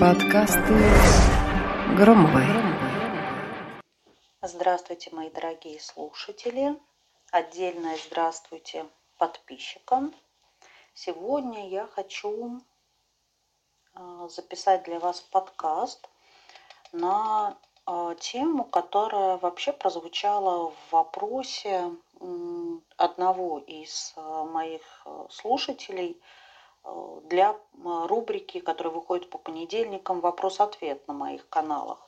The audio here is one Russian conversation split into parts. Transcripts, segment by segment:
Подкасты Громовой. Здравствуйте, мои дорогие слушатели. Отдельное здравствуйте подписчикам. Сегодня я хочу а, записать для вас подкаст на а, тему, которая вообще прозвучала в вопросе одного из а, моих слушателей – для рубрики, которая выходит по понедельникам, вопрос-ответ на моих каналах.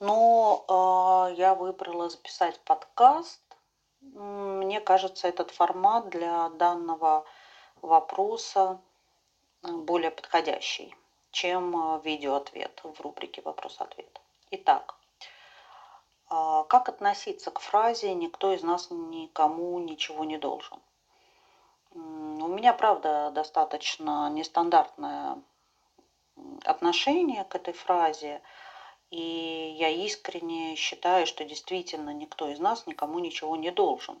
Но э, я выбрала записать подкаст. Мне кажется, этот формат для данного вопроса э, более подходящий, чем э, видеоответ в рубрике вопрос-ответ. Итак, э, как относиться к фразе «никто из нас никому ничего не должен»? У меня, правда, достаточно нестандартное отношение к этой фразе. И я искренне считаю, что действительно никто из нас никому ничего не должен.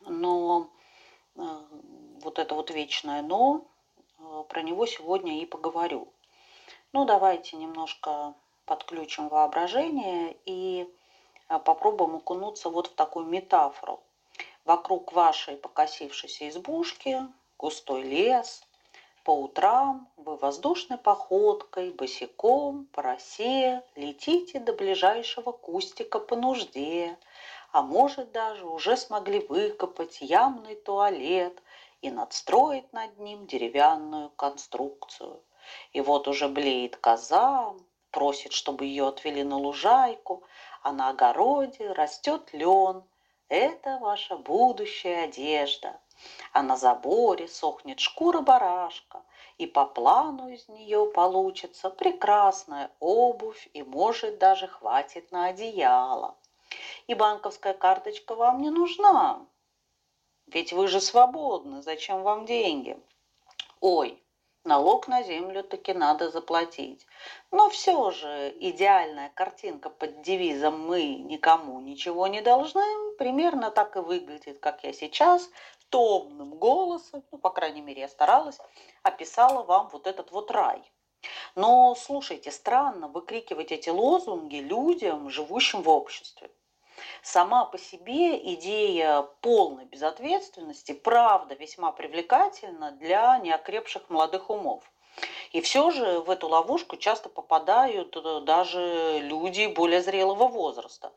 Но э, вот это вот вечное «но», э, про него сегодня и поговорю. Ну, давайте немножко подключим воображение и э, попробуем окунуться вот в такую метафору. Вокруг вашей покосившейся избушки густой лес. По утрам вы воздушной походкой, босиком, по росе летите до ближайшего кустика по нужде, а может даже уже смогли выкопать ямный туалет и надстроить над ним деревянную конструкцию. И вот уже блеет коза, просит, чтобы ее отвели на лужайку, а на огороде растет лен – это ваша будущая одежда. А на заборе сохнет шкура барашка, и по плану из нее получится прекрасная обувь, и, может, даже хватит на одеяло. И банковская карточка вам не нужна, ведь вы же свободны, зачем вам деньги? Ой, налог на землю таки надо заплатить. Но все же идеальная картинка под девизом «Мы никому ничего не должны» примерно так и выглядит, как я сейчас томным голосом, ну, по крайней мере, я старалась, описала вам вот этот вот рай. Но, слушайте, странно выкрикивать эти лозунги людям, живущим в обществе. Сама по себе идея полной безответственности, правда, весьма привлекательна для неокрепших молодых умов. И все же в эту ловушку часто попадают э, даже люди более зрелого возраста.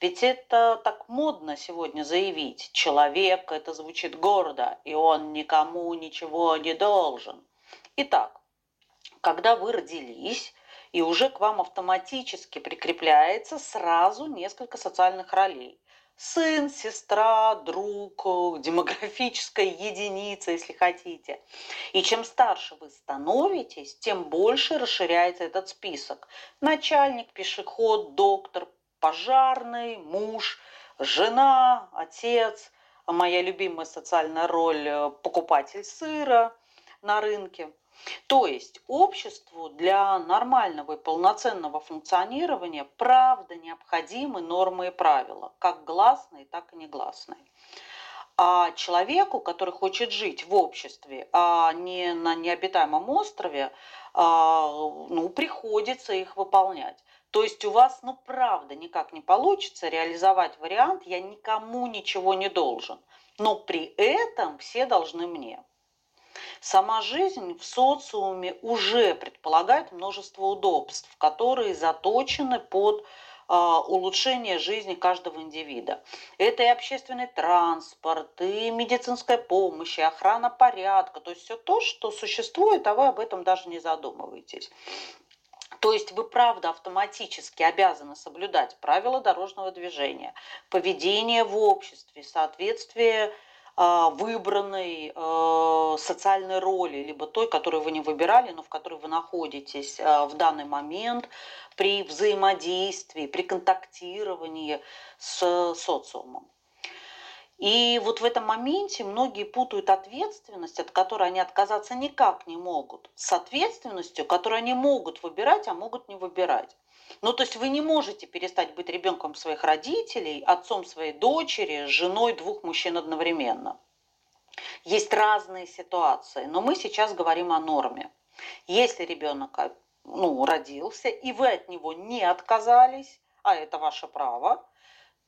Ведь это так модно сегодня заявить. Человек, это звучит гордо, и он никому ничего не должен. Итак, когда вы родились, и уже к вам автоматически прикрепляется сразу несколько социальных ролей. Сын, сестра, друг, демографическая единица, если хотите. И чем старше вы становитесь, тем больше расширяется этот список. Начальник, пешеход, доктор, пожарный, муж, жена, отец, моя любимая социальная роль – покупатель сыра на рынке – то есть обществу для нормального и полноценного функционирования правда необходимы нормы и правила, как гласные, так и негласные. А человеку, который хочет жить в обществе, а не на необитаемом острове, а, ну, приходится их выполнять. То есть у вас, ну, правда, никак не получится реализовать вариант «я никому ничего не должен», но при этом все должны мне. Сама жизнь в социуме уже предполагает множество удобств, которые заточены под а, улучшение жизни каждого индивида. Это и общественный транспорт, и медицинская помощь, и охрана порядка. То есть все то, что существует, а вы об этом даже не задумываетесь. То есть вы, правда, автоматически обязаны соблюдать правила дорожного движения, поведение в обществе, соответствие выбранной а, социальной роли, либо той, которую вы не выбирали, но в которой вы находитесь а, в данный момент при взаимодействии, при контактировании с социумом. И вот в этом моменте многие путают ответственность, от которой они отказаться никак не могут, с ответственностью, которую они могут выбирать, а могут не выбирать. Ну, то есть вы не можете перестать быть ребенком своих родителей, отцом своей дочери, женой двух мужчин одновременно. Есть разные ситуации, но мы сейчас говорим о норме. Если ребенок ну, родился, и вы от него не отказались, а это ваше право,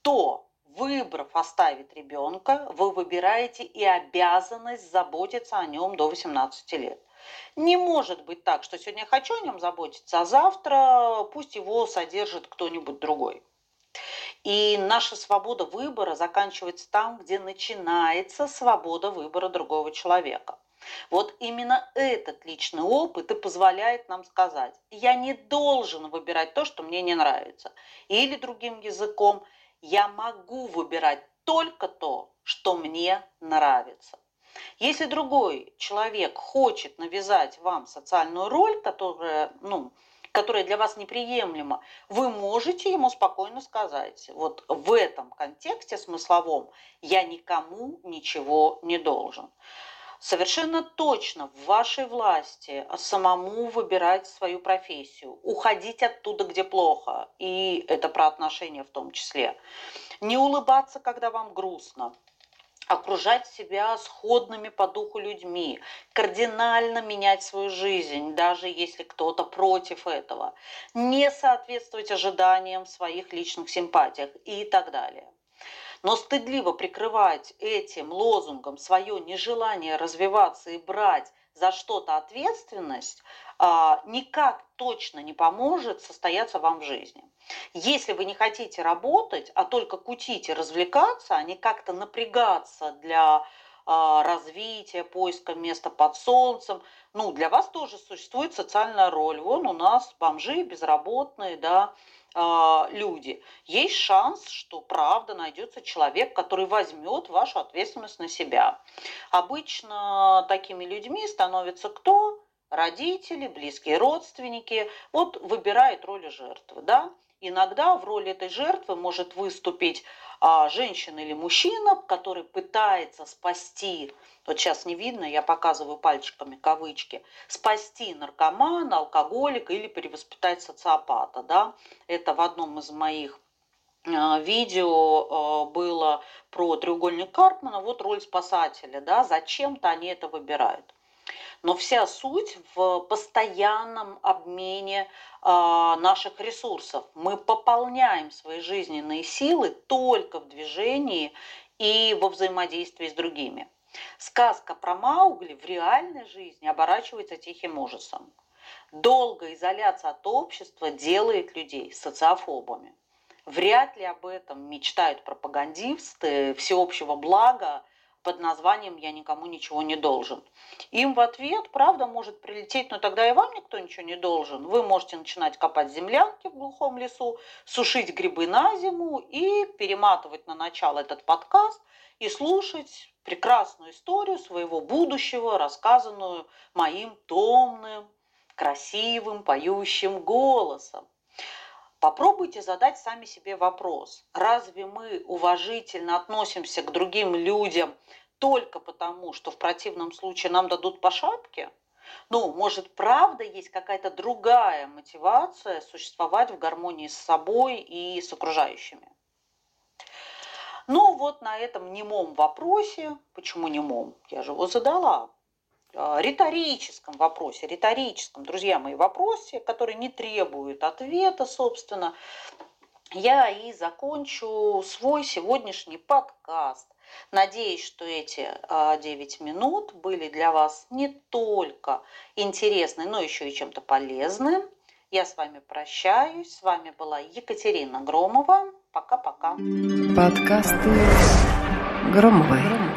то выбрав оставить ребенка, вы выбираете и обязанность заботиться о нем до 18 лет. Не может быть так, что сегодня я хочу о нем заботиться, а завтра пусть его содержит кто-нибудь другой. И наша свобода выбора заканчивается там, где начинается свобода выбора другого человека. Вот именно этот личный опыт и позволяет нам сказать, я не должен выбирать то, что мне не нравится. Или другим языком, я могу выбирать только то, что мне нравится. Если другой человек хочет навязать вам социальную роль, которая, ну, которая для вас неприемлема, вы можете ему спокойно сказать, вот в этом контексте смысловом я никому ничего не должен. Совершенно точно в вашей власти самому выбирать свою профессию, уходить оттуда, где плохо, и это про отношения в том числе. Не улыбаться, когда вам грустно, окружать себя сходными по духу людьми, кардинально менять свою жизнь, даже если кто-то против этого, не соответствовать ожиданиям своих личных симпатиях и так далее. Но стыдливо прикрывать этим лозунгом свое нежелание развиваться и брать за что-то ответственность а, никак точно не поможет состояться вам в жизни. Если вы не хотите работать, а только кутить и развлекаться, а не как-то напрягаться для а, развития, поиска места под солнцем, ну, для вас тоже существует социальная роль. Вон у нас бомжи, безработные, да, а, люди, есть шанс, что правда найдется человек, который возьмет вашу ответственность на себя. Обычно такими людьми становятся кто? Родители, близкие родственники. Вот выбирает роли жертвы, да? Иногда в роли этой жертвы может выступить а, женщина или мужчина, который пытается спасти, вот сейчас не видно, я показываю пальчиками кавычки, спасти наркомана, алкоголика или перевоспитать социопата. Да? Это в одном из моих а, видео а, было про треугольник Карпмана, вот роль спасателя, да, зачем-то они это выбирают. Но вся суть в постоянном обмене э, наших ресурсов. Мы пополняем свои жизненные силы только в движении и во взаимодействии с другими. Сказка про Маугли в реальной жизни оборачивается тихим ужасом. Долгая изоляция от общества делает людей социофобами. Вряд ли об этом мечтают пропагандисты всеобщего блага, под названием «Я никому ничего не должен». Им в ответ, правда, может прилететь, но тогда и вам никто ничего не должен. Вы можете начинать копать землянки в глухом лесу, сушить грибы на зиму и перематывать на начало этот подкаст и слушать прекрасную историю своего будущего, рассказанную моим томным, красивым, поющим голосом. Попробуйте задать сами себе вопрос, разве мы уважительно относимся к другим людям только потому, что в противном случае нам дадут по шапке? Ну, может, правда есть какая-то другая мотивация существовать в гармонии с собой и с окружающими? Ну, вот на этом немом вопросе, почему немом, я же его задала, риторическом вопросе, риторическом, друзья мои, вопросе, который не требует ответа, собственно, я и закончу свой сегодняшний подкаст. Надеюсь, что эти 9 а, минут были для вас не только интересны, но еще и чем-то полезным. Я с вами прощаюсь. С вами была Екатерина Громова. Пока-пока. Подкасты Громовой.